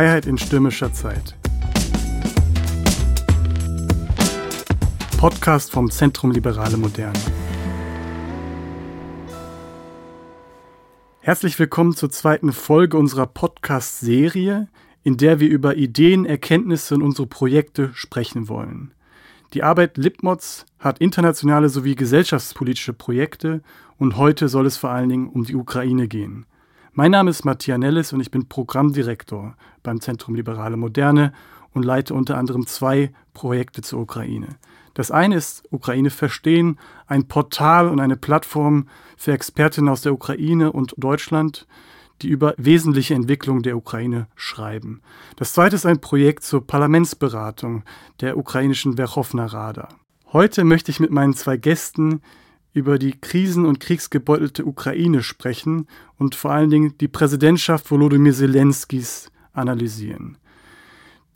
Freiheit in stürmischer Zeit. Podcast vom Zentrum Liberale Moderne. Herzlich willkommen zur zweiten Folge unserer Podcast-Serie, in der wir über Ideen, Erkenntnisse und unsere Projekte sprechen wollen. Die Arbeit Lipmods hat internationale sowie gesellschaftspolitische Projekte und heute soll es vor allen Dingen um die Ukraine gehen. Mein Name ist Matthias Nellis und ich bin Programmdirektor beim Zentrum Liberale Moderne und leite unter anderem zwei Projekte zur Ukraine. Das eine ist Ukraine verstehen, ein Portal und eine Plattform für Expertinnen aus der Ukraine und Deutschland, die über wesentliche Entwicklungen der Ukraine schreiben. Das zweite ist ein Projekt zur Parlamentsberatung der ukrainischen Verkhovna Rada. Heute möchte ich mit meinen zwei Gästen über die krisen- und kriegsgebeutelte Ukraine sprechen und vor allen Dingen die Präsidentschaft Volodymyr Zelenskis analysieren.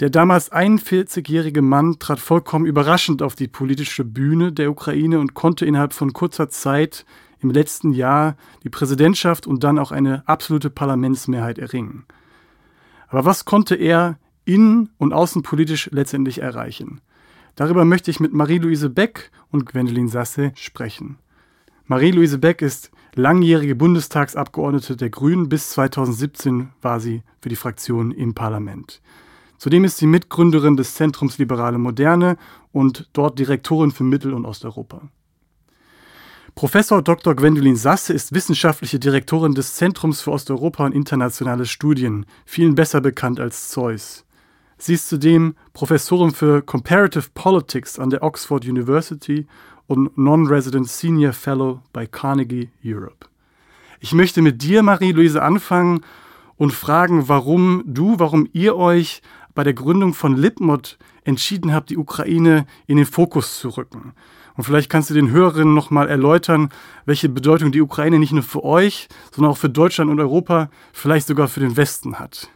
Der damals 41-jährige Mann trat vollkommen überraschend auf die politische Bühne der Ukraine und konnte innerhalb von kurzer Zeit im letzten Jahr die Präsidentschaft und dann auch eine absolute Parlamentsmehrheit erringen. Aber was konnte er innen- und außenpolitisch letztendlich erreichen? Darüber möchte ich mit Marie-Louise Beck und Gwendolyn Sasse sprechen. Marie-Louise Beck ist langjährige Bundestagsabgeordnete der Grünen. Bis 2017 war sie für die Fraktion im Parlament. Zudem ist sie Mitgründerin des Zentrums Liberale Moderne und dort Direktorin für Mittel- und Osteuropa. Professor Dr. Gwendolyn Sasse ist wissenschaftliche Direktorin des Zentrums für Osteuropa und internationale Studien, vielen besser bekannt als Zeus. Sie ist zudem Professorin für Comparative Politics an der Oxford University und Non-Resident Senior Fellow bei Carnegie Europe. Ich möchte mit dir, Marie-Louise, anfangen und fragen, warum du, warum ihr euch bei der Gründung von Lipmod entschieden habt, die Ukraine in den Fokus zu rücken. Und vielleicht kannst du den Hörerinnen nochmal erläutern, welche Bedeutung die Ukraine nicht nur für euch, sondern auch für Deutschland und Europa, vielleicht sogar für den Westen hat.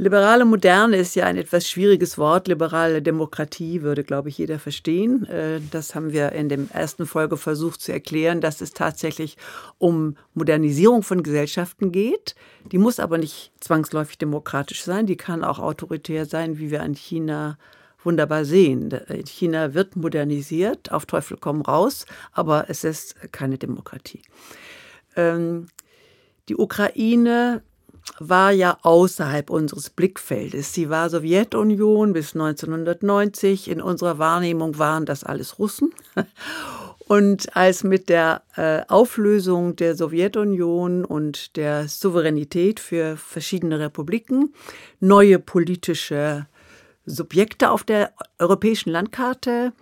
Liberale Moderne ist ja ein etwas schwieriges Wort. Liberale Demokratie würde, glaube ich, jeder verstehen. Äh, das haben wir in der ersten Folge versucht zu erklären, dass es tatsächlich um Modernisierung von Gesellschaften geht. Die muss aber nicht zwangsläufig demokratisch sein. Die kann auch autoritär sein, wie wir an China wunderbar sehen. China wird modernisiert, auf Teufel komm raus, aber es ist keine Demokratie. Ähm, die Ukraine war ja außerhalb unseres Blickfeldes. Sie war Sowjetunion bis 1990. In unserer Wahrnehmung waren das alles Russen. Und als mit der äh, Auflösung der Sowjetunion und der Souveränität für verschiedene Republiken neue politische Subjekte auf der europäischen Landkarte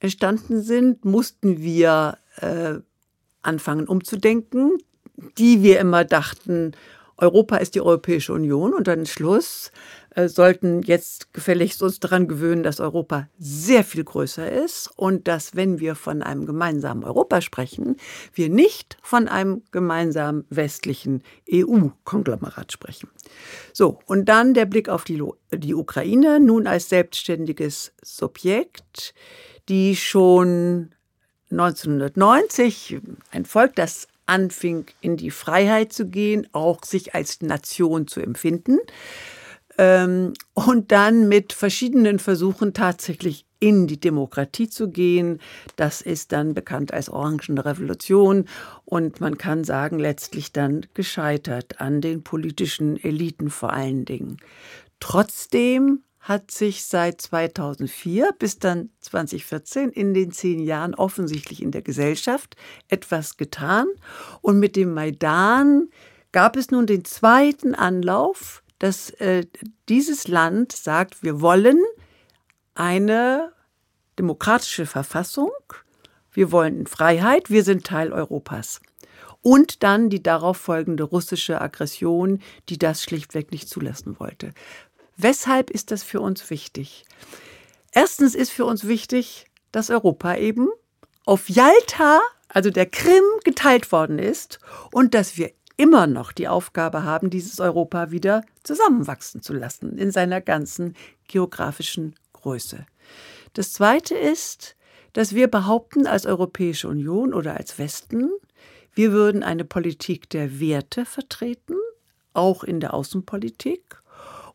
entstanden sind, mussten wir äh, anfangen umzudenken, die wir immer dachten, Europa ist die Europäische Union und dann Schluss äh, sollten jetzt gefälligst uns daran gewöhnen, dass Europa sehr viel größer ist und dass, wenn wir von einem gemeinsamen Europa sprechen, wir nicht von einem gemeinsamen westlichen EU-Konglomerat sprechen. So, und dann der Blick auf die, die Ukraine, nun als selbstständiges Subjekt, die schon 1990 ein Volk, das anfing, in die Freiheit zu gehen, auch sich als Nation zu empfinden. Ähm, und dann mit verschiedenen Versuchen tatsächlich in die Demokratie zu gehen. Das ist dann bekannt als Orangene Revolution und man kann sagen, letztlich dann gescheitert an den politischen Eliten vor allen Dingen. Trotzdem hat sich seit 2004 bis dann 2014 in den zehn Jahren offensichtlich in der Gesellschaft etwas getan. Und mit dem Maidan gab es nun den zweiten Anlauf, dass äh, dieses Land sagt, wir wollen eine demokratische Verfassung, wir wollen Freiheit, wir sind Teil Europas. Und dann die darauf folgende russische Aggression, die das schlichtweg nicht zulassen wollte. Weshalb ist das für uns wichtig? Erstens ist für uns wichtig, dass Europa eben auf Jalta, also der Krim, geteilt worden ist und dass wir immer noch die Aufgabe haben, dieses Europa wieder zusammenwachsen zu lassen in seiner ganzen geografischen Größe. Das Zweite ist, dass wir behaupten als Europäische Union oder als Westen, wir würden eine Politik der Werte vertreten, auch in der Außenpolitik,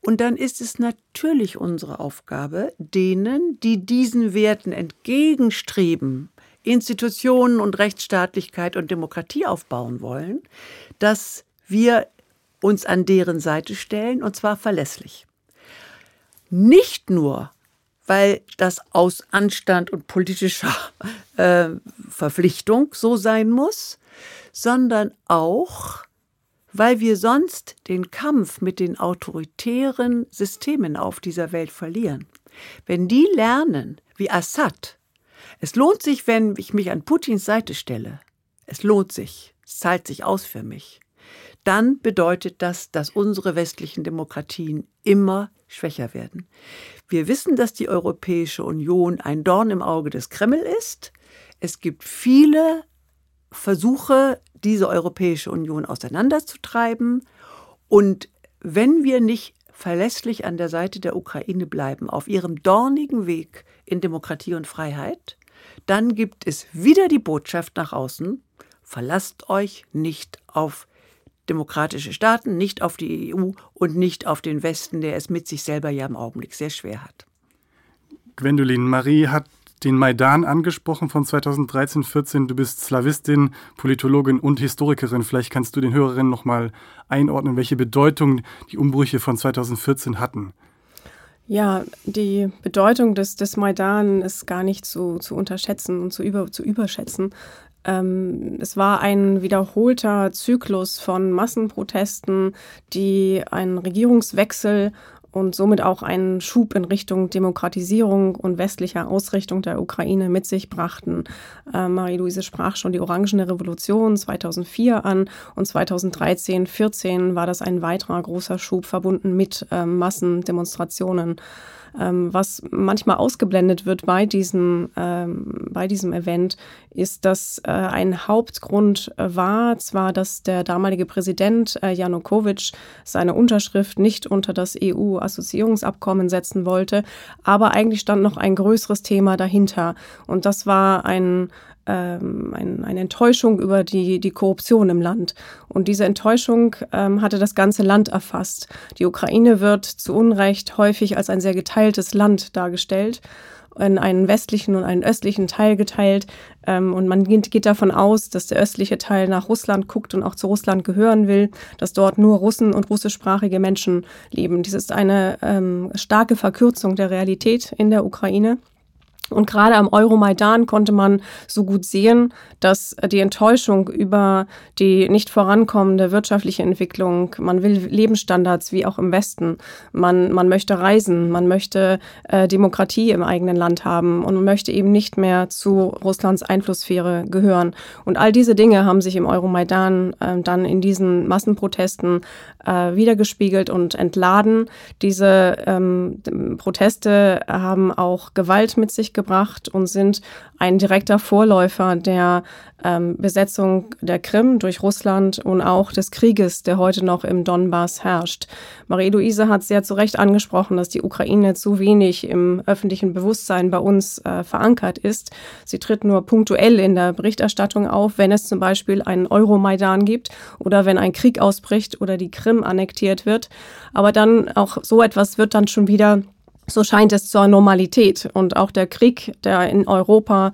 Und dann ist es natürlich unsere Aufgabe, denen, die diesen Werten entgegenstreben, Institutionen und Rechtsstaatlichkeit und Demokratie aufbauen wollen, dass wir uns an deren Seite stellen und zwar verlässlich. Nicht nur, weil das aus Anstand und politischer äh, Verpflichtung so sein muss, sondern auch, weil wir sonst den Kampf mit den autoritären Systemen auf dieser Welt verlieren. Wenn die lernen, wie Assad, es lohnt sich, wenn ich mich an Putins Seite stelle. Es lohnt sich. Es zahlt sich aus für mich. Dann bedeutet das, dass unsere westlichen Demokratien immer schwächer werden. Wir wissen, dass die Europäische Union ein Dorn im Auge des Kreml ist. Es gibt viele Versuche, diese Europäische Union auseinanderzutreiben. Und wenn wir nicht verlässlich an der Seite der Ukraine bleiben, auf ihrem dornigen Weg in Demokratie und Freiheit, dann gibt es wieder die Botschaft nach außen, verlasst euch nicht auf demokratische Staaten, nicht auf die EU und nicht auf den Westen, der es mit sich selber ja im Augenblick sehr schwer hat. Gwendolin, Marie hat den Maidan angesprochen von 2013-14. Du bist Slawistin, Politologin und Historikerin. Vielleicht kannst du den Hörerinnen noch mal einordnen, welche Bedeutung die Umbrüche von 2014 hatten. Ja, die Bedeutung des, des Maidan ist gar nicht zu, zu unterschätzen und zu, über, zu überschätzen. Ähm, es war ein wiederholter Zyklus von Massenprotesten, die einen Regierungswechsel und somit auch einen Schub in Richtung Demokratisierung und westlicher Ausrichtung der Ukraine mit sich brachten. Äh, Marie-Louise sprach schon die Orangene Revolution 2004 an und 2013, 14 war das ein weiterer großer Schub verbunden mit äh, Massendemonstrationen. Ähm, was manchmal ausgeblendet wird bei diesem, ähm, bei diesem Event, ist, dass äh, ein Hauptgrund äh, war zwar, dass der damalige Präsident äh, Janukowitsch seine Unterschrift nicht unter das EU-Assoziierungsabkommen setzen wollte, aber eigentlich stand noch ein größeres Thema dahinter. Und das war ein ähm, ein, eine Enttäuschung über die, die Korruption im Land. Und diese Enttäuschung ähm, hatte das ganze Land erfasst. Die Ukraine wird zu Unrecht häufig als ein sehr geteiltes Land dargestellt in einen westlichen und einen östlichen Teil geteilt. Ähm, und man geht davon aus, dass der östliche Teil nach Russland guckt und auch zu Russland gehören will, dass dort nur Russen und russischsprachige Menschen leben. Dies ist eine ähm, starke Verkürzung der Realität in der Ukraine. Und gerade am Euromaidan konnte man so gut sehen, dass die Enttäuschung über die nicht vorankommende wirtschaftliche Entwicklung, man will Lebensstandards wie auch im Westen, man, man möchte reisen, man möchte äh, Demokratie im eigenen Land haben und man möchte eben nicht mehr zu Russlands Einflusssphäre gehören. Und all diese Dinge haben sich im Euromaidan äh, dann in diesen Massenprotesten äh, wiedergespiegelt und entladen. Diese ähm, Proteste haben auch Gewalt mit sich gebracht und sind ein direkter Vorläufer der ähm, Besetzung der Krim durch Russland und auch des Krieges, der heute noch im Donbass herrscht. Marie-Louise hat sehr zu Recht angesprochen, dass die Ukraine zu wenig im öffentlichen Bewusstsein bei uns äh, verankert ist. Sie tritt nur punktuell in der Berichterstattung auf, wenn es zum Beispiel einen Euromaidan gibt oder wenn ein Krieg ausbricht oder die Krim annektiert wird. Aber dann auch so etwas wird dann schon wieder so scheint es zur Normalität. Und auch der Krieg, der in Europa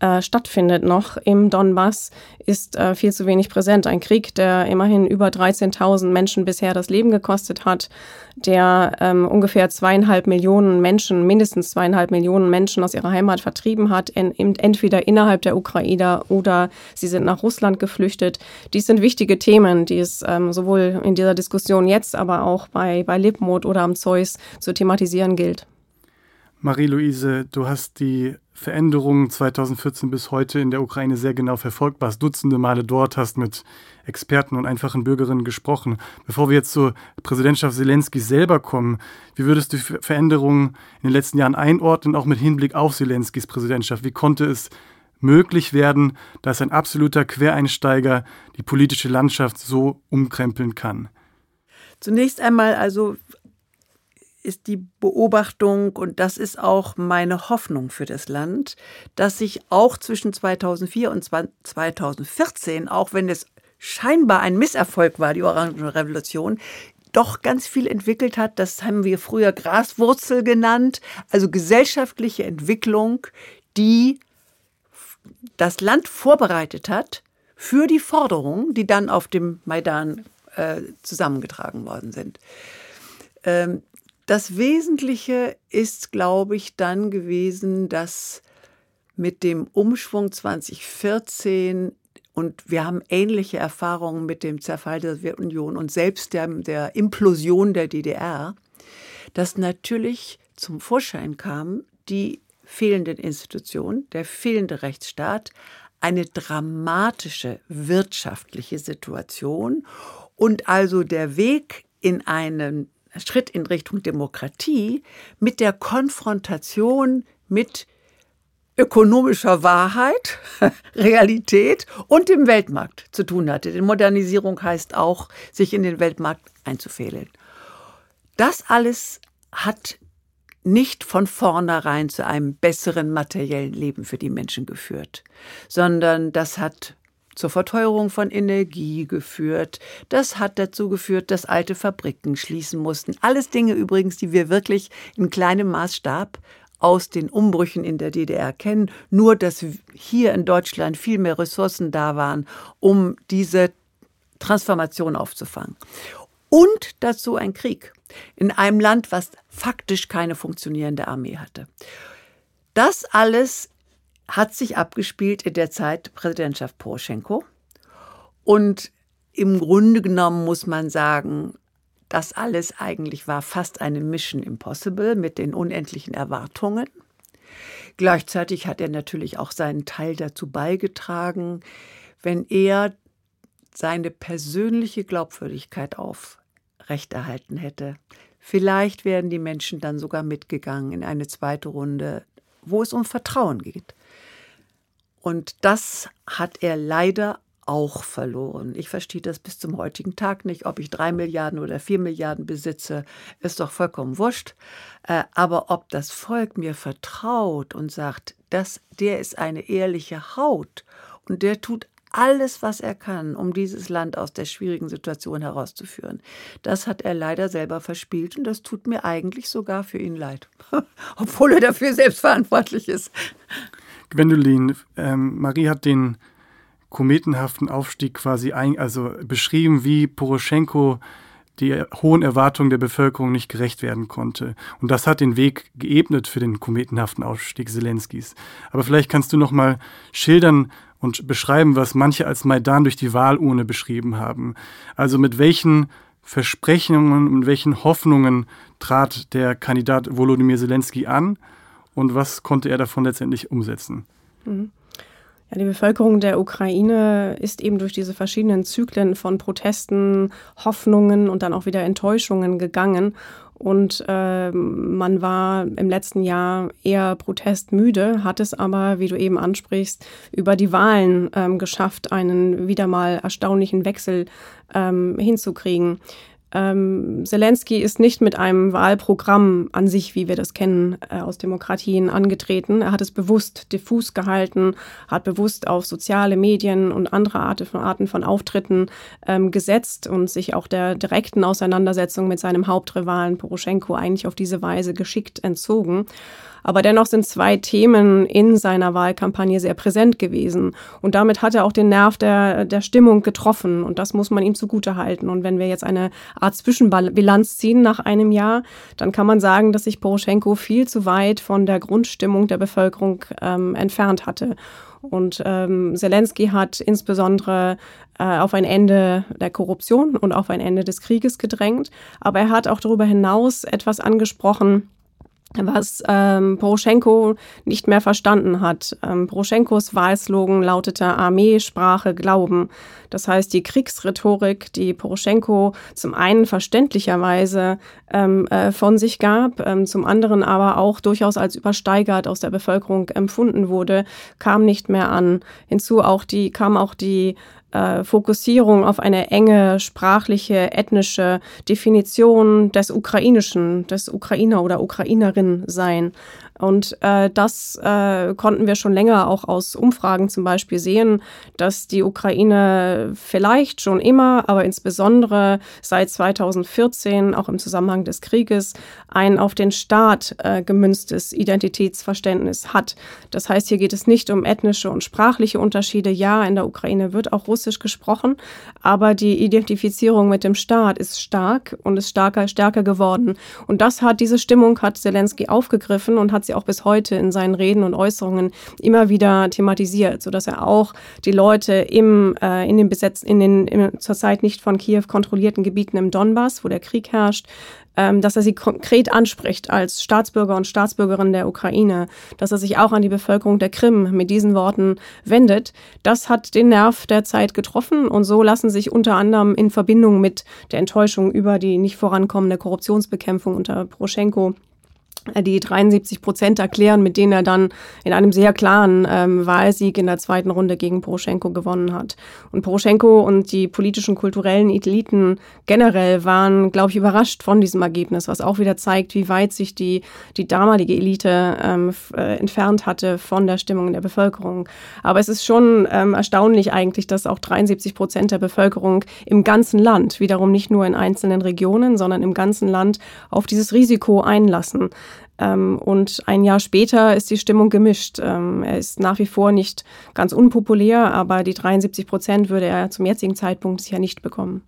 äh, stattfindet, noch im Donbass, ist äh, viel zu wenig präsent. Ein Krieg, der immerhin über 13.000 Menschen bisher das Leben gekostet hat, der ähm, ungefähr zweieinhalb Millionen Menschen, mindestens zweieinhalb Millionen Menschen aus ihrer Heimat vertrieben hat, in, in, entweder innerhalb der Ukraine oder sie sind nach Russland geflüchtet. Dies sind wichtige Themen, die es ähm, sowohl in dieser Diskussion jetzt, aber auch bei, bei Lipmod oder am Zeus zu thematisieren gilt. Marie-Louise, du hast die Veränderungen 2014 bis heute in der Ukraine sehr genau verfolgt, warst dutzende Male dort, hast mit Experten und einfachen Bürgerinnen gesprochen. Bevor wir jetzt zur Präsidentschaft Zelensky selber kommen, wie würdest du Veränderungen in den letzten Jahren einordnen, auch mit Hinblick auf Zelenskys Präsidentschaft? Wie konnte es möglich werden, dass ein absoluter Quereinsteiger die politische Landschaft so umkrempeln kann? Zunächst einmal also ist die Beobachtung, und das ist auch meine Hoffnung für das Land, dass sich auch zwischen 2004 und 2014, auch wenn es scheinbar ein Misserfolg war, die Orange Revolution, doch ganz viel entwickelt hat. Das haben wir früher Graswurzel genannt, also gesellschaftliche Entwicklung, die das Land vorbereitet hat für die Forderungen, die dann auf dem Maidan äh, zusammengetragen worden sind. Ähm, das Wesentliche ist, glaube ich, dann gewesen, dass mit dem Umschwung 2014 und wir haben ähnliche Erfahrungen mit dem Zerfall der Sowjetunion und selbst der, der Implosion der DDR, dass natürlich zum Vorschein kam, die fehlenden Institutionen, der fehlende Rechtsstaat, eine dramatische wirtschaftliche Situation und also der Weg in einen Schritt in Richtung Demokratie mit der Konfrontation mit ökonomischer Wahrheit, Realität und dem Weltmarkt zu tun hatte. Denn Modernisierung heißt auch, sich in den Weltmarkt einzufädeln. Das alles hat nicht von vornherein zu einem besseren materiellen Leben für die Menschen geführt, sondern das hat zur Verteuerung von Energie geführt. Das hat dazu geführt, dass alte Fabriken schließen mussten. Alles Dinge übrigens, die wir wirklich in kleinem Maßstab aus den Umbrüchen in der DDR kennen, nur dass hier in Deutschland viel mehr Ressourcen da waren, um diese Transformation aufzufangen. Und dazu ein Krieg in einem Land, was faktisch keine funktionierende Armee hatte. Das alles hat sich abgespielt in der Zeit Präsidentschaft Poroschenko. Und im Grunde genommen muss man sagen, das alles eigentlich war fast eine Mission Impossible mit den unendlichen Erwartungen. Gleichzeitig hat er natürlich auch seinen Teil dazu beigetragen, wenn er seine persönliche Glaubwürdigkeit aufrechterhalten hätte. Vielleicht wären die Menschen dann sogar mitgegangen in eine zweite Runde, wo es um Vertrauen geht. Und das hat er leider auch verloren. Ich verstehe das bis zum heutigen Tag nicht. Ob ich drei Milliarden oder vier Milliarden besitze, ist doch vollkommen wurscht. Äh, aber ob das Volk mir vertraut und sagt, dass der ist eine ehrliche Haut und der tut alles, was er kann, um dieses Land aus der schwierigen Situation herauszuführen. Das hat er leider selber verspielt und das tut mir eigentlich sogar für ihn leid, obwohl er dafür selbst verantwortlich ist. Gwendolin, ähm, Marie hat den kometenhaften Aufstieg quasi ein, also beschrieben, wie Poroschenko die hohen Erwartungen der Bevölkerung nicht gerecht werden konnte. Und das hat den Weg geebnet für den kometenhaften Aufstieg Zelenskis. Aber vielleicht kannst du noch mal schildern und beschreiben, was manche als Maidan durch die Wahlurne beschrieben haben. Also mit welchen Versprechungen und welchen Hoffnungen trat der Kandidat Volodymyr Zelensky an und was konnte er davon letztendlich umsetzen? Mhm. Ja, die Bevölkerung der Ukraine ist eben durch diese verschiedenen Zyklen von Protesten, Hoffnungen und dann auch wieder Enttäuschungen gegangen. Und äh, man war im letzten Jahr eher protestmüde, hat es aber, wie du eben ansprichst, über die Wahlen ähm, geschafft, einen wieder mal erstaunlichen Wechsel ähm, hinzukriegen. Ähm, Zelensky ist nicht mit einem Wahlprogramm an sich, wie wir das kennen, äh, aus Demokratien angetreten. Er hat es bewusst diffus gehalten, hat bewusst auf soziale Medien und andere Arten von, Arten von Auftritten ähm, gesetzt und sich auch der direkten Auseinandersetzung mit seinem Hauptrivalen Poroschenko eigentlich auf diese Weise geschickt entzogen. Aber dennoch sind zwei Themen in seiner Wahlkampagne sehr präsent gewesen. Und damit hat er auch den Nerv der, der Stimmung getroffen. Und das muss man ihm zugute halten. Und wenn wir jetzt eine Art Zwischenbilanz ziehen nach einem Jahr, dann kann man sagen, dass sich Poroschenko viel zu weit von der Grundstimmung der Bevölkerung ähm, entfernt hatte. Und ähm, Zelensky hat insbesondere äh, auf ein Ende der Korruption und auf ein Ende des Krieges gedrängt. Aber er hat auch darüber hinaus etwas angesprochen, was ähm, Poroschenko nicht mehr verstanden hat. Ähm, Poroschenkos Wahlslogan lautete Armee, Sprache, Glauben. Das heißt, die Kriegsrhetorik, die Poroschenko zum einen verständlicherweise ähm, äh, von sich gab, ähm, zum anderen aber auch durchaus als übersteigert aus der Bevölkerung empfunden wurde, kam nicht mehr an. Hinzu auch die, kam auch die äh, Fokussierung auf eine enge sprachliche, ethnische Definition des Ukrainischen, des Ukrainer oder Ukrainerin sein. Und äh, das äh, konnten wir schon länger auch aus Umfragen zum Beispiel sehen, dass die Ukraine vielleicht schon immer, aber insbesondere seit 2014, auch im Zusammenhang des Krieges, ein auf den Staat äh, gemünztes Identitätsverständnis hat. Das heißt, hier geht es nicht um ethnische und sprachliche Unterschiede. Ja, in der Ukraine wird auch Russisch gesprochen, aber die Identifizierung mit dem Staat ist stark und ist stärker, stärker geworden. Und das hat, diese Stimmung hat Zelensky aufgegriffen und hat sie auch bis heute in seinen Reden und Äußerungen immer wieder thematisiert, sodass er auch die Leute im, äh, in den besetzten, in den in, zurzeit nicht von Kiew kontrollierten Gebieten im Donbass, wo der Krieg herrscht, dass er sie konkret anspricht als Staatsbürger und Staatsbürgerin der Ukraine, dass er sich auch an die Bevölkerung der Krim mit diesen Worten wendet, das hat den Nerv der Zeit getroffen und so lassen sich unter anderem in Verbindung mit der Enttäuschung über die nicht vorankommende Korruptionsbekämpfung unter Poroschenko die 73 Prozent erklären, mit denen er dann in einem sehr klaren ähm, Wahlsieg in der zweiten Runde gegen Poroschenko gewonnen hat. Und Poroschenko und die politischen, kulturellen Eliten generell waren, glaube ich, überrascht von diesem Ergebnis, was auch wieder zeigt, wie weit sich die, die damalige Elite ähm, äh, entfernt hatte von der Stimmung der Bevölkerung. Aber es ist schon ähm, erstaunlich eigentlich, dass auch 73 Prozent der Bevölkerung im ganzen Land, wiederum nicht nur in einzelnen Regionen, sondern im ganzen Land auf dieses Risiko einlassen. Ähm, und ein Jahr später ist die Stimmung gemischt. Ähm, er ist nach wie vor nicht ganz unpopulär, aber die 73 Prozent würde er zum jetzigen Zeitpunkt sicher nicht bekommen.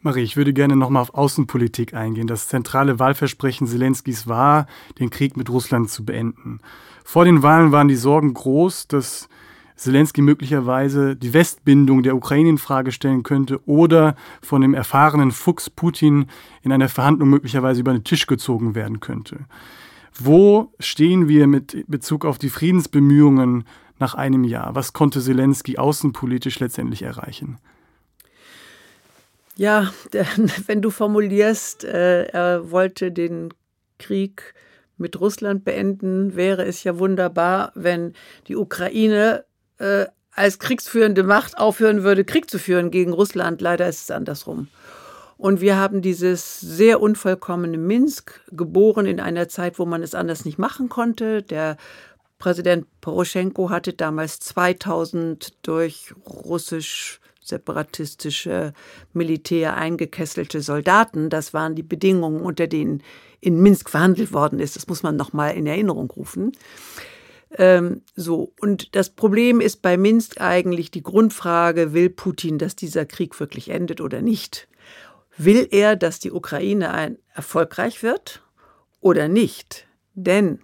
Marie, ich würde gerne nochmal auf Außenpolitik eingehen. Das zentrale Wahlversprechen Zelenskis war, den Krieg mit Russland zu beenden. Vor den Wahlen waren die Sorgen groß, dass Zelensky möglicherweise die Westbindung der Ukraine in Frage stellen könnte oder von dem erfahrenen Fuchs Putin in einer Verhandlung möglicherweise über den Tisch gezogen werden könnte. Wo stehen wir mit Bezug auf die Friedensbemühungen nach einem Jahr? Was konnte Zelensky außenpolitisch letztendlich erreichen? Ja, wenn du formulierst, äh, er wollte den Krieg mit Russland beenden, wäre es ja wunderbar, wenn die Ukraine äh, als kriegsführende Macht aufhören würde, Krieg zu führen gegen Russland. Leider ist es andersrum. Und wir haben dieses sehr unvollkommene Minsk geboren in einer Zeit, wo man es anders nicht machen konnte. Der Präsident Poroschenko hatte damals 2000 durch russisch separatistische Militär eingekesselte Soldaten. Das waren die Bedingungen, unter denen in Minsk verhandelt worden ist. Das muss man noch mal in Erinnerung rufen. Ähm, so und das Problem ist bei Minsk eigentlich die Grundfrage: Will Putin, dass dieser Krieg wirklich endet oder nicht? Will er, dass die Ukraine ein erfolgreich wird oder nicht? Denn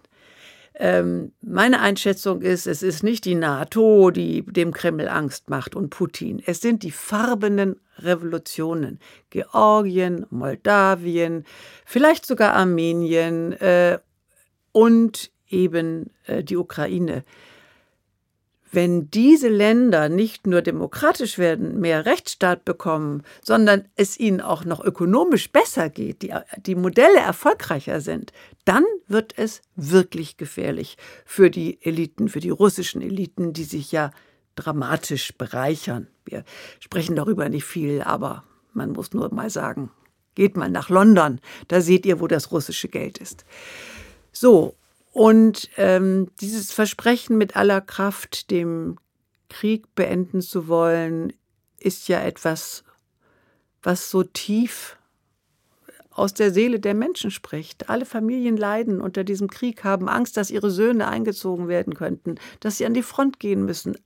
ähm, meine Einschätzung ist, es ist nicht die NATO, die dem Kreml Angst macht und Putin. Es sind die farbenen Revolutionen. Georgien, Moldawien, vielleicht sogar Armenien äh, und eben äh, die Ukraine wenn diese Länder nicht nur demokratisch werden, mehr Rechtsstaat bekommen, sondern es ihnen auch noch ökonomisch besser geht, die, die Modelle erfolgreicher sind, dann wird es wirklich gefährlich für die Eliten, für die russischen Eliten, die sich ja dramatisch bereichern. Wir sprechen darüber nicht viel, aber man muss nur mal sagen, geht mal nach London, da seht ihr, wo das russische Geld ist. So, und ähm, dieses Versprechen mit aller Kraft, dem Krieg beenden zu wollen, ist ja etwas, was so tief aus der Seele der Menschen spricht. Alle Familien leiden unter diesem Krieg, haben Angst, dass ihre Söhne eingezogen werden könnten, dass sie an die Front gehen müssen,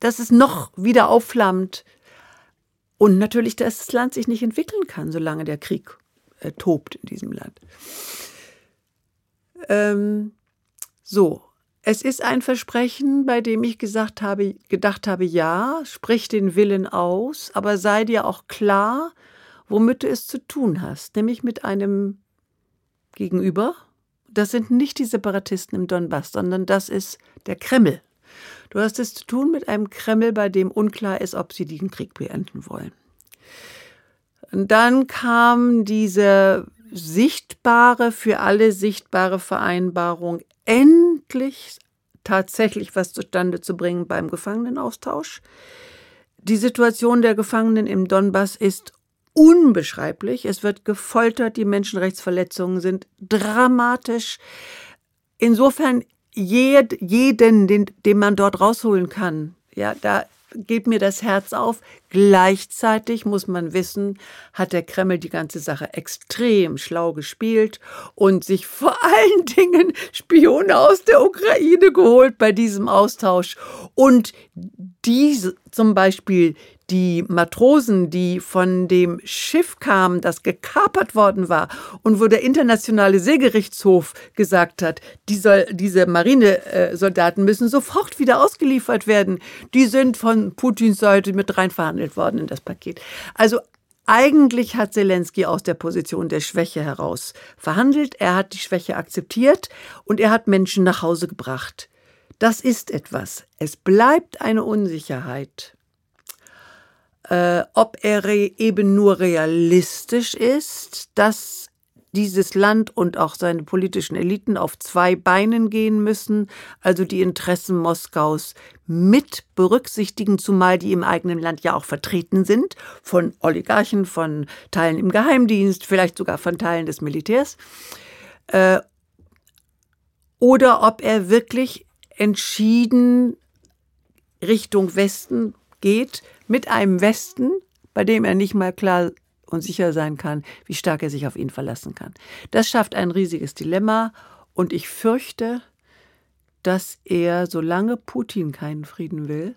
dass es noch wieder aufflammt und natürlich, dass das Land sich nicht entwickeln kann, solange der Krieg äh, tobt in diesem Land. Ähm, so, es ist ein Versprechen, bei dem ich gesagt habe, gedacht habe, ja, sprich den Willen aus, aber sei dir auch klar, womit du es zu tun hast, nämlich mit einem Gegenüber. Das sind nicht die Separatisten im Donbass, sondern das ist der Kreml. Du hast es zu tun mit einem Kreml, bei dem unklar ist, ob sie den Krieg beenden wollen. Und dann kam diese sichtbare, für alle sichtbare Vereinbarung endlich tatsächlich was zustande zu bringen beim Gefangenenaustausch. Die Situation der Gefangenen im Donbass ist unbeschreiblich. Es wird gefoltert, die Menschenrechtsverletzungen sind dramatisch. Insofern jed, jeden, den, den man dort rausholen kann, ja, da geht mir das Herz auf. Gleichzeitig muss man wissen, hat der Kreml die ganze Sache extrem schlau gespielt und sich vor allen Dingen Spione aus der Ukraine geholt bei diesem Austausch. Und diese zum Beispiel die Matrosen, die von dem Schiff kamen, das gekapert worden war und wo der internationale Seegerichtshof gesagt hat, die soll, diese Marinesoldaten müssen sofort wieder ausgeliefert werden, die sind von Putins Seite mit rein verhandelt worden in das Paket. Also eigentlich hat Zelensky aus der Position der Schwäche heraus verhandelt, er hat die Schwäche akzeptiert und er hat Menschen nach Hause gebracht. Das ist etwas. Es bleibt eine Unsicherheit äh, ob er eben nur realistisch ist, dass dieses Land und auch seine politischen Eliten auf zwei Beinen gehen müssen, also die Interessen Moskaus mit berücksichtigen, zumal die im eigenen Land ja auch vertreten sind, von Oligarchen, von Teilen im Geheimdienst, vielleicht sogar von Teilen des Militärs, äh, oder ob er wirklich entschieden Richtung Westen geht, mit einem Westen, bei dem er nicht mal klar und sicher sein kann, wie stark er sich auf ihn verlassen kann. Das schafft ein riesiges Dilemma und ich fürchte, dass er, solange Putin keinen Frieden will,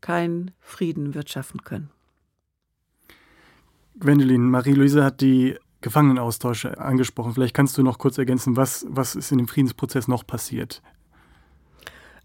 keinen Frieden wird schaffen können. Gwendoline, Marie-Louise hat die Gefangenenaustausche angesprochen. Vielleicht kannst du noch kurz ergänzen, was, was ist in dem Friedensprozess noch passiert?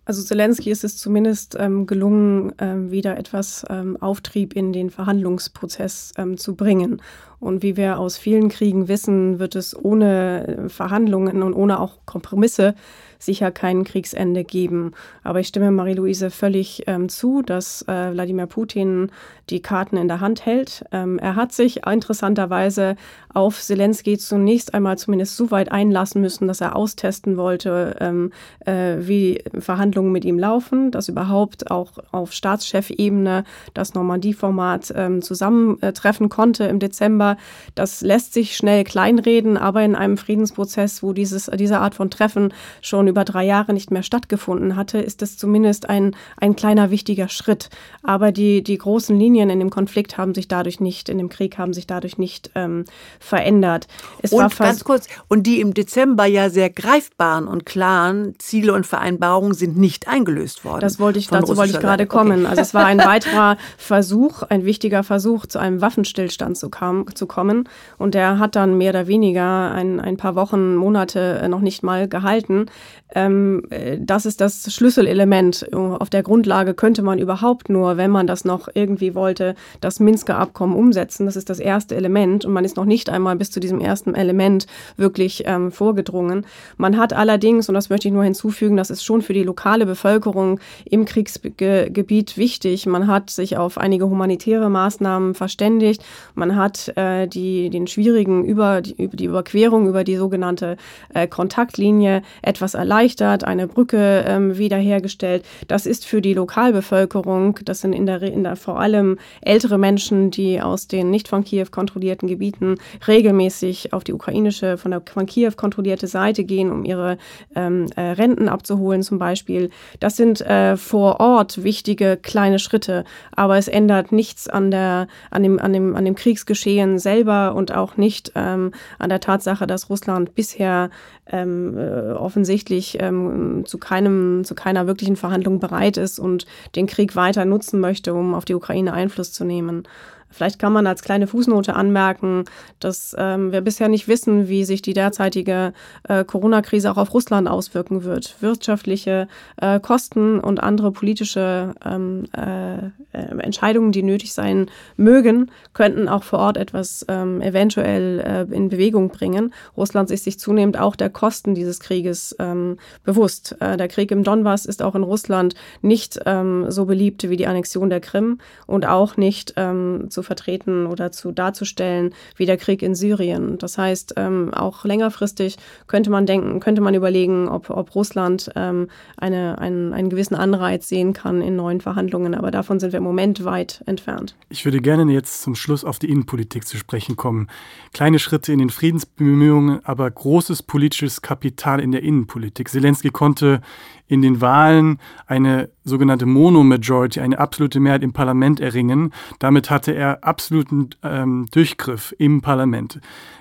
Also Zelensky ist es zumindest ähm, gelungen, ähm, wieder etwas ähm, Auftrieb in den Verhandlungsprozess ähm, zu bringen. Und wie wir aus vielen Kriegen wissen, wird es ohne Verhandlungen und ohne auch Kompromisse sicher kein Kriegsende geben. Aber ich stimme Marie-Louise völlig ähm, zu, dass äh, Wladimir Putin die Karten in der Hand hält. Ähm, er hat sich interessanterweise auf Zelensky zunächst einmal zumindest so weit einlassen müssen, dass er austesten wollte, ähm, äh, wie Verhandlungen mit ihm laufen, dass überhaupt auch auf Staatschefebene das Normandie-Format ähm, zusammentreffen konnte im Dezember. Das lässt sich schnell kleinreden, aber in einem Friedensprozess, wo dieses, diese Art von Treffen schon über drei Jahre nicht mehr stattgefunden hatte, ist es zumindest ein, ein kleiner wichtiger Schritt. Aber die, die großen Linien in dem Konflikt haben sich dadurch nicht, in dem Krieg haben sich dadurch nicht ähm, verändert. Es und ganz kurz, und die im Dezember ja sehr greifbaren und klaren Ziele und Vereinbarungen sind nicht eingelöst worden. Das wollte ich, dazu wollte ich gerade kommen. Also es war ein weiterer Versuch, ein wichtiger Versuch, zu einem Waffenstillstand zu, kam, zu kommen. Und der hat dann mehr oder weniger ein, ein paar Wochen, Monate noch nicht mal gehalten. Ähm, äh, das ist das Schlüsselelement. Auf der Grundlage könnte man überhaupt nur, wenn man das noch irgendwie wollte, das Minsker Abkommen umsetzen. Das ist das erste Element und man ist noch nicht einmal bis zu diesem ersten Element wirklich ähm, vorgedrungen. Man hat allerdings, und das möchte ich nur hinzufügen, das ist schon für die lokale Bevölkerung im Kriegsgebiet wichtig. Man hat sich auf einige humanitäre Maßnahmen verständigt. Man hat äh, die, den schwierigen über die, über die Überquerung über die sogenannte äh, Kontaktlinie etwas erleichtert erleichtert, eine Brücke ähm, wiederhergestellt. Das ist für die Lokalbevölkerung, das sind in der, in der vor allem ältere Menschen, die aus den nicht von Kiew kontrollierten Gebieten regelmäßig auf die ukrainische, von der von Kiew kontrollierte Seite gehen, um ihre ähm, äh, Renten abzuholen zum Beispiel. Das sind äh, vor Ort wichtige kleine Schritte, aber es ändert nichts an, der, an, dem, an, dem, an dem Kriegsgeschehen selber und auch nicht ähm, an der Tatsache, dass Russland bisher ähm, äh, offensichtlich ähm, zu keinem, zu keiner wirklichen Verhandlung bereit ist und den Krieg weiter nutzen möchte, um auf die Ukraine Einfluss zu nehmen. Vielleicht kann man als kleine Fußnote anmerken, dass ähm, wir bisher nicht wissen, wie sich die derzeitige äh, Corona-Krise auch auf Russland auswirken wird. Wirtschaftliche äh, Kosten und andere politische ähm, äh, Entscheidungen, die nötig sein mögen, könnten auch vor Ort etwas ähm, eventuell äh, in Bewegung bringen. Russland ist sich zunehmend auch der Kosten dieses Krieges ähm, bewusst. Äh, der Krieg im Donbass ist auch in Russland nicht ähm, so beliebt wie die Annexion der Krim und auch nicht zu ähm, zu vertreten oder zu darzustellen wie der Krieg in Syrien. Das heißt, ähm, auch längerfristig könnte man denken, könnte man überlegen, ob, ob Russland ähm, eine, einen, einen gewissen Anreiz sehen kann in neuen Verhandlungen. Aber davon sind wir im Moment weit entfernt. Ich würde gerne jetzt zum Schluss auf die Innenpolitik zu sprechen kommen. Kleine Schritte in den Friedensbemühungen, aber großes politisches Kapital in der Innenpolitik. Zelensky konnte in den Wahlen eine sogenannte Mono-Majority, eine absolute Mehrheit im Parlament erringen. Damit hatte er absoluten ähm, Durchgriff im Parlament.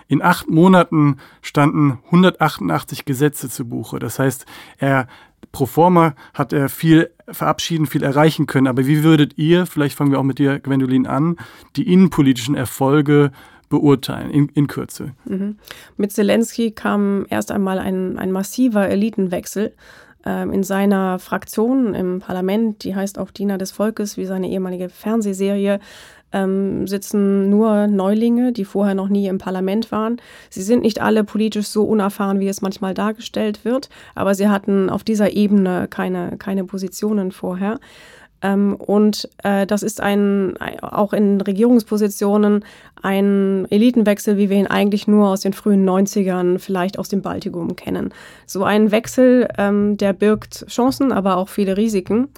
In acht Monaten standen 188 Gesetze zu Buche. Das heißt, er pro forma hat er viel verabschieden, viel erreichen können. Aber wie würdet ihr, vielleicht fangen wir auch mit dir, Gwendolin, an, die innenpolitischen Erfolge beurteilen, in, in Kürze? Mhm. Mit Zelensky kam erst einmal ein, ein massiver Elitenwechsel in seiner Fraktion im Parlament, die heißt auch Diener des Volkes, wie seine ehemalige Fernsehserie, ähm, sitzen nur Neulinge, die vorher noch nie im Parlament waren. Sie sind nicht alle politisch so unerfahren, wie es manchmal dargestellt wird, aber sie hatten auf dieser Ebene keine, keine Positionen vorher. Ähm, und äh, das ist ein, auch in Regierungspositionen ein Elitenwechsel, wie wir ihn eigentlich nur aus den frühen 90ern, vielleicht aus dem Baltikum kennen. So ein Wechsel, ähm, der birgt Chancen, aber auch viele Risiken.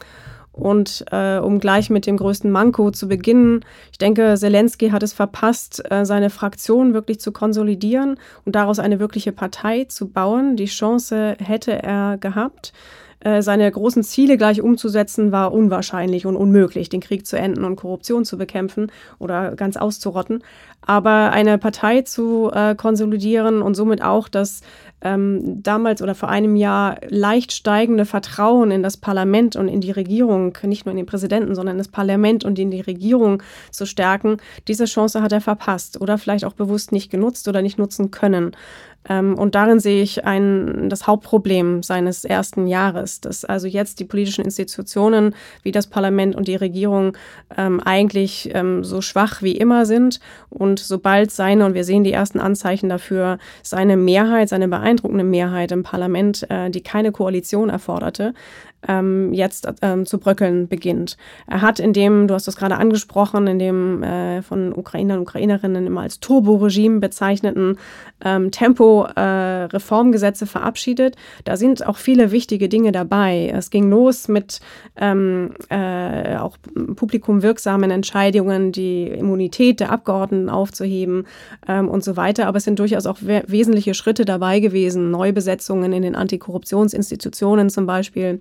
Und äh, um gleich mit dem größten Manko zu beginnen, ich denke, Zelensky hat es verpasst, äh, seine Fraktion wirklich zu konsolidieren und daraus eine wirkliche Partei zu bauen. Die Chance hätte er gehabt. Äh, seine großen Ziele gleich umzusetzen, war unwahrscheinlich und unmöglich, den Krieg zu enden und Korruption zu bekämpfen oder ganz auszurotten. Aber eine Partei zu äh, konsolidieren und somit auch das ähm, damals oder vor einem Jahr leicht steigende Vertrauen in das Parlament und in die Regierung, nicht nur in den Präsidenten, sondern in das Parlament und in die Regierung zu stärken, diese Chance hat er verpasst oder vielleicht auch bewusst nicht genutzt oder nicht nutzen können. Ähm, und darin sehe ich ein, das Hauptproblem seines ersten Jahres, dass also jetzt die politischen Institutionen wie das Parlament und die Regierung ähm, eigentlich ähm, so schwach wie immer sind. Und sobald seine, und wir sehen die ersten Anzeichen dafür, seine Mehrheit, seine beeindruckende Mehrheit im Parlament, äh, die keine Koalition erforderte, ähm, jetzt ähm, zu bröckeln beginnt. Er hat in dem, du hast das gerade angesprochen, in dem äh, von Ukrainern und Ukrainerinnen immer als Turbo-Regime bezeichneten ähm, Tempo äh, Reformgesetze verabschiedet. Da sind auch viele wichtige Dinge dabei. Es ging los mit ähm, äh, auch publikumwirksamen Entscheidungen, die Immunität der Abgeordneten aufzuheben ähm, und so weiter. Aber es sind durchaus auch we wesentliche Schritte dabei gewesen. Neubesetzungen in den Antikorruptionsinstitutionen zum Beispiel.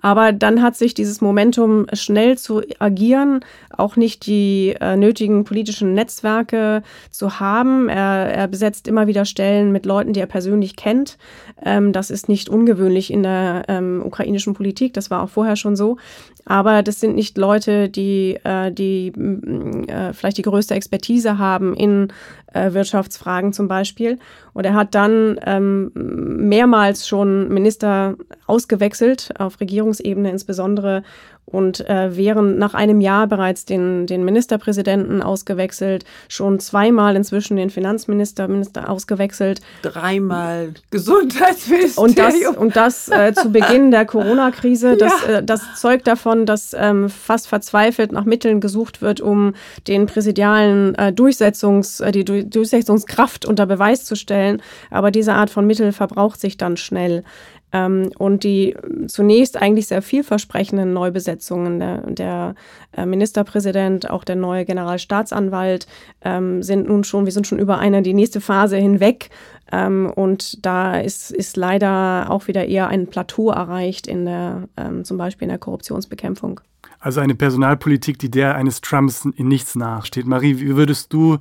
Aber dann hat sich dieses Momentum schnell zu agieren, auch nicht die äh, nötigen politischen Netzwerke zu haben. Er, er besetzt immer wieder Stellen mit Leuten, die er persönlich kennt. Ähm, das ist nicht ungewöhnlich in der ähm, ukrainischen Politik. Das war auch vorher schon so. Aber das sind nicht Leute, die, äh, die äh, vielleicht die größte Expertise haben in äh, Wirtschaftsfragen zum Beispiel. Und er hat dann ähm, mehrmals schon Minister ausgewechselt, auf Regierungsebene insbesondere, und äh, während nach einem Jahr bereits den, den Ministerpräsidenten ausgewechselt, schon zweimal inzwischen den Finanzminister Minister ausgewechselt. Dreimal Gesundheitsministerium. Und das, und das äh, zu Beginn der Corona-Krise, das, ja. äh, das zeugt davon, dass ähm, fast verzweifelt nach Mitteln gesucht wird, um den präsidialen äh, Durchsetzungs, äh, die du Durchsetzungskraft unter Beweis zu stellen. Aber diese Art von Mittel verbraucht sich dann schnell. Ähm, und die zunächst eigentlich sehr vielversprechenden Neubesetzungen, der, der äh, Ministerpräsident, auch der neue Generalstaatsanwalt, ähm, sind nun schon, wir sind schon über eine, die nächste Phase hinweg. Ähm, und da ist, ist leider auch wieder eher ein Plateau erreicht in der, zum Beispiel in der Korruptionsbekämpfung. Also eine Personalpolitik, die der eines Trumps in nichts nachsteht. Marie, wie würdest du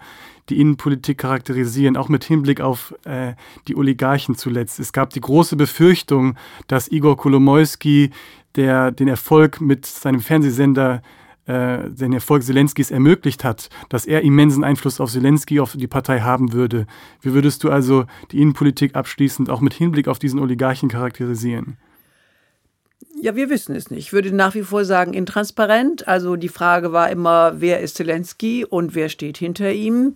die Innenpolitik charakterisieren, auch mit Hinblick auf äh, die Oligarchen zuletzt? Es gab die große Befürchtung, dass Igor Kolomoisky, der den Erfolg mit seinem Fernsehsender äh, den Erfolg Zelenskis ermöglicht hat, dass er immensen Einfluss auf Zelensky, auf die Partei haben würde. Wie würdest du also die Innenpolitik abschließend auch mit Hinblick auf diesen Oligarchen charakterisieren? Ja, wir wissen es nicht. Ich würde nach wie vor sagen, intransparent. Also die Frage war immer, wer ist Zelensky und wer steht hinter ihm.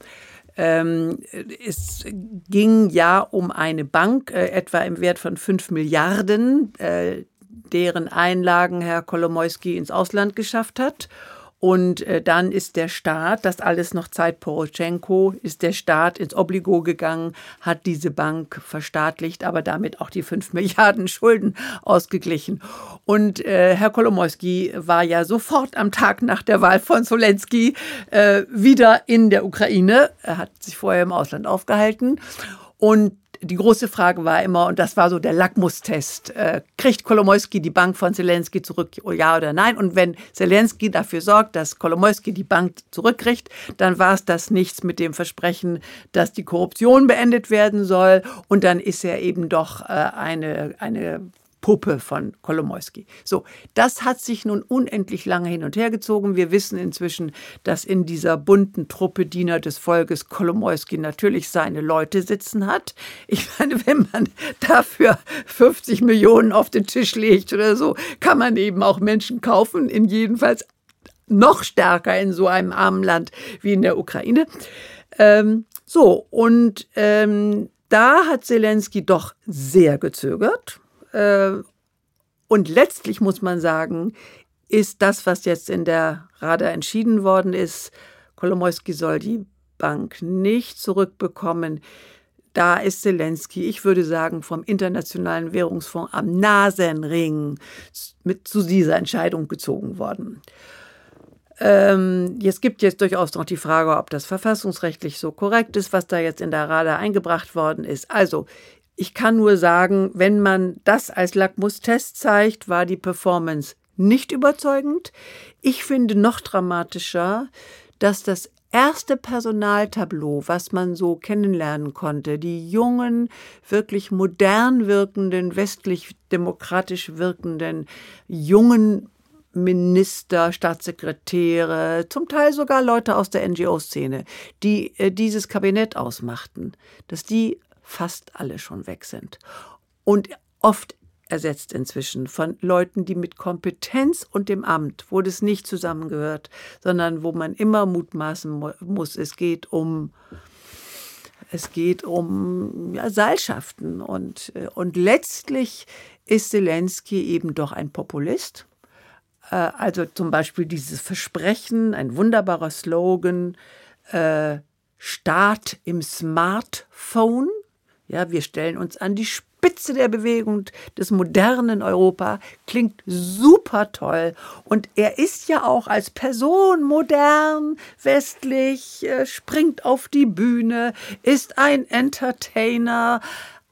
Ähm, es ging ja um eine Bank, äh, etwa im Wert von 5 Milliarden, äh, deren Einlagen Herr Kolomoisky ins Ausland geschafft hat. Und äh, dann ist der Staat, das alles noch Zeit Poroschenko, ist der Staat ins Obligo gegangen, hat diese Bank verstaatlicht, aber damit auch die fünf Milliarden Schulden ausgeglichen. Und äh, Herr Kolomoisky war ja sofort am Tag nach der Wahl von Zelensky äh, wieder in der Ukraine. Er hat sich vorher im Ausland aufgehalten. Und die große Frage war immer, und das war so der Lackmustest, äh, kriegt Kolomoisky die Bank von Zelensky zurück, ja oder nein? Und wenn Zelensky dafür sorgt, dass Kolomoisky die Bank zurückkriegt, dann war es das nichts mit dem Versprechen, dass die Korruption beendet werden soll. Und dann ist er eben doch äh, eine, eine Puppe von Kolomoisky. So, das hat sich nun unendlich lange hin und her gezogen. Wir wissen inzwischen, dass in dieser bunten Truppe Diener des Volkes Kolomoisky natürlich seine Leute sitzen hat. Ich meine, wenn man dafür 50 Millionen auf den Tisch legt oder so, kann man eben auch Menschen kaufen, in jedenfalls noch stärker in so einem armen Land wie in der Ukraine. Ähm, so, und ähm, da hat Zelensky doch sehr gezögert. Äh, und letztlich muss man sagen, ist das, was jetzt in der Rada entschieden worden ist, Kolomoisky soll die Bank nicht zurückbekommen. Da ist Zelensky, ich würde sagen, vom Internationalen Währungsfonds am Nasenring mit zu dieser Entscheidung gezogen worden. Ähm, jetzt gibt jetzt durchaus noch die Frage, ob das verfassungsrechtlich so korrekt ist, was da jetzt in der Rada eingebracht worden ist. Also ich kann nur sagen, wenn man das als Lackmustest zeigt, war die Performance nicht überzeugend. Ich finde noch dramatischer, dass das erste Personaltableau, was man so kennenlernen konnte, die jungen, wirklich modern wirkenden, westlich demokratisch wirkenden, jungen Minister, Staatssekretäre, zum Teil sogar Leute aus der NGO-Szene, die äh, dieses Kabinett ausmachten, dass die fast alle schon weg sind. Und oft ersetzt inzwischen von Leuten, die mit Kompetenz und dem Amt, wo das nicht zusammengehört, sondern wo man immer mutmaßen muss, es geht um es geht um ja, Seilschaften und, äh, und letztlich ist Zelensky eben doch ein Populist. Äh, also zum Beispiel dieses Versprechen, ein wunderbarer Slogan, äh, Staat im Smartphone, ja, wir stellen uns an die Spitze der Bewegung des modernen Europa. Klingt super toll. Und er ist ja auch als Person modern, westlich, äh, springt auf die Bühne, ist ein Entertainer.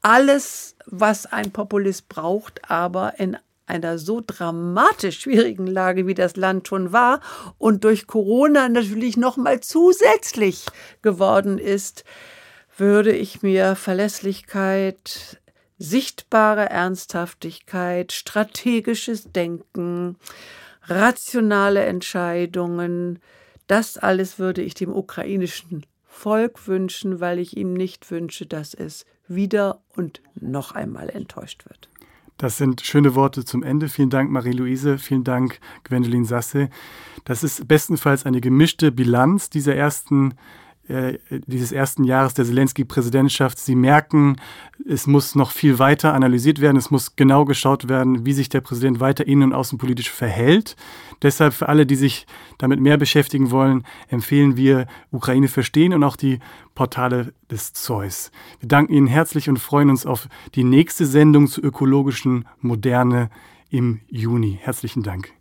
Alles, was ein Populist braucht, aber in einer so dramatisch schwierigen Lage, wie das Land schon war und durch Corona natürlich noch mal zusätzlich geworden ist würde ich mir Verlässlichkeit, sichtbare Ernsthaftigkeit, strategisches Denken, rationale Entscheidungen, das alles würde ich dem ukrainischen Volk wünschen, weil ich ihm nicht wünsche, dass es wieder und noch einmal enttäuscht wird. Das sind schöne Worte zum Ende. Vielen Dank, Marie-Louise. Vielen Dank, Gwendoline Sasse. Das ist bestenfalls eine gemischte Bilanz dieser ersten dieses ersten Jahres der Zelensky-Präsidentschaft. Sie merken, es muss noch viel weiter analysiert werden. Es muss genau geschaut werden, wie sich der Präsident weiter innen- und außenpolitisch verhält. Deshalb für alle, die sich damit mehr beschäftigen wollen, empfehlen wir Ukraine verstehen und auch die Portale des Zeus. Wir danken Ihnen herzlich und freuen uns auf die nächste Sendung zur ökologischen Moderne im Juni. Herzlichen Dank.